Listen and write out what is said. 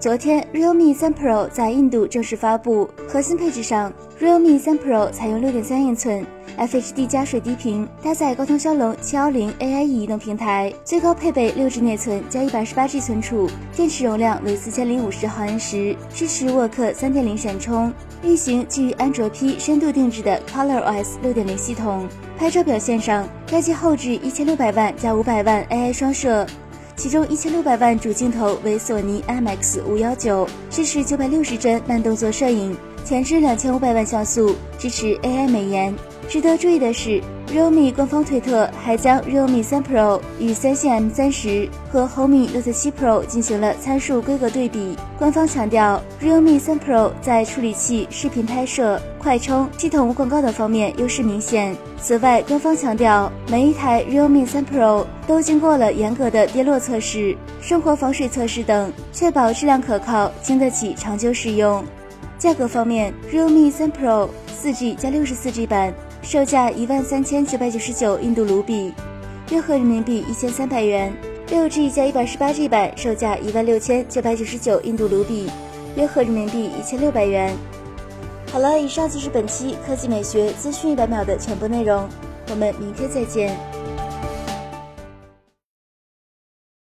昨天，realme 3 Pro 在印度正式发布。核心配置上，realme 3 Pro 采用6.3英寸 FHD 加水滴屏，搭载高通骁龙710 AIE 移动平台，最高配备六 G 内存加 128G 存储，电池容量为4050毫安时，支持沃克3.0闪充，运行基于安卓 P 深度定制的 ColorOS 6.0系统。拍照表现上，该机后置1600万加500万 AI 双摄。其中一千六百万主镜头为索尼 IMX 五幺九，支持九百六十帧慢动作摄影，前置两千五百万像素，支持 AI 美颜。值得注意的是，realme 官方推特还将 realme 3 Pro 与三星 M30 和红米 Note 7 Pro 进行了参数规格对比。官方强调，realme 3 Pro 在处理器、视频拍摄、快充、系统无广告等方面优势明显。此外，官方强调，每一台 realme 3 Pro 都经过了严格的跌落测试、生活防水测试等，确保质量可靠，经得起长久使用。价格方面，realme 3 Pro 4G 加 64G 版。售价一万三千九百九十九印度卢比，约合人民币一千三百元。六 G 加一百十八 G 版售价一万六千九百九十九印度卢比，约合人民币一千六百元。好了，以上就是本期科技美学资讯一百秒的全部内容，我们明天再见。